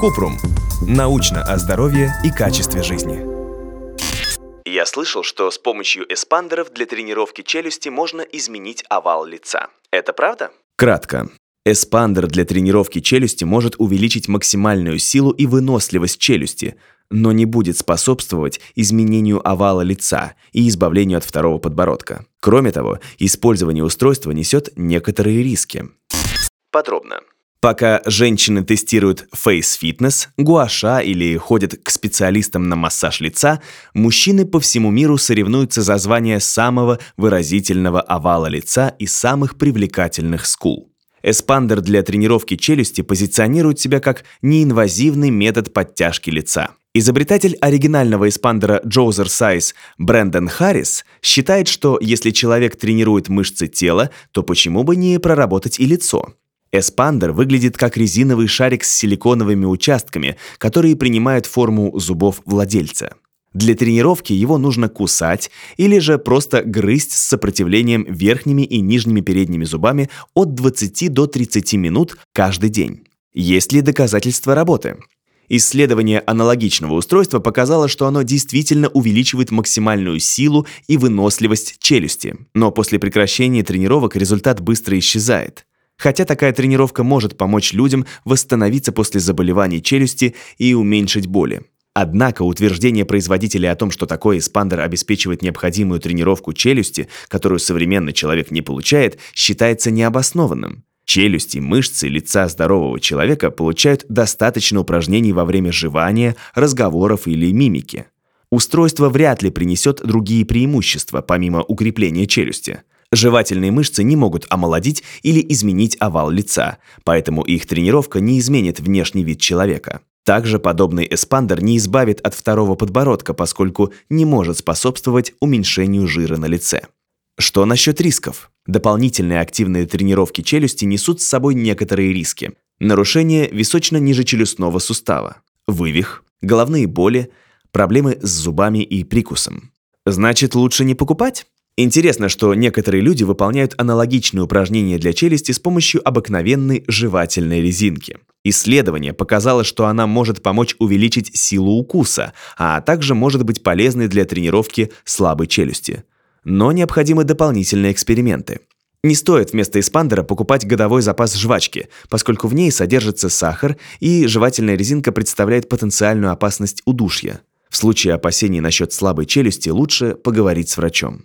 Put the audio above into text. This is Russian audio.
Купрум. Научно о здоровье и качестве жизни. Я слышал, что с помощью эспандеров для тренировки челюсти можно изменить овал лица. Это правда? Кратко. Эспандер для тренировки челюсти может увеличить максимальную силу и выносливость челюсти, но не будет способствовать изменению овала лица и избавлению от второго подбородка. Кроме того, использование устройства несет некоторые риски. Подробно. Пока женщины тестируют фейс-фитнес, гуаша или ходят к специалистам на массаж лица, мужчины по всему миру соревнуются за звание самого выразительного овала лица и самых привлекательных скул. Эспандер для тренировки челюсти позиционирует себя как неинвазивный метод подтяжки лица. Изобретатель оригинального эспандера Jawzrsize Брэндон Харрис считает, что если человек тренирует мышцы тела, то почему бы не проработать и лицо? Эспандер выглядит как резиновый шарик с силиконовыми участками, которые принимают форму зубов владельца. Для тренировки его нужно кусать или же просто грызть с сопротивлением верхними и нижними передними зубами от 20 до 30 минут каждый день. Есть ли доказательства работы? Исследование аналогичного устройства показало, что оно действительно увеличивает максимальную силу и выносливость челюсти. Но после прекращения тренировок результат быстро исчезает. Хотя такая тренировка может помочь людям восстановиться после заболеваний челюсти и уменьшить боли. Однако утверждение производителя о том, что такой эспандер обеспечивает необходимую тренировку челюсти, которую современный человек не получает, считается необоснованным. Челюсти, мышцы лица здорового человека получают достаточно упражнений во время жевания, разговоров или мимики. Устройство вряд ли принесет другие преимущества, помимо укрепления челюсти. Жевательные мышцы не могут омолодить или изменить овал лица, поэтому их тренировка не изменит внешний вид человека. Также подобный эспандер не избавит от второго подбородка, поскольку не может способствовать уменьшению жира на лице. Что насчет рисков? Дополнительные активные тренировки челюсти несут с собой некоторые риски. Нарушение височно-нижечелюстного сустава, вывих, головные боли, проблемы с зубами и прикусом. Значит, лучше не покупать? Интересно, что некоторые люди выполняют аналогичные упражнения для челюсти с помощью обыкновенной жевательной резинки. Исследование показало, что она может помочь увеличить силу укуса, а также может быть полезной для тренировки слабой челюсти. Но необходимы дополнительные эксперименты. Не стоит вместо эспандера покупать годовой запас жвачки, поскольку в ней содержится сахар, и жевательная резинка представляет потенциальную опасность удушья. В случае опасений насчет слабой челюсти лучше поговорить с врачом.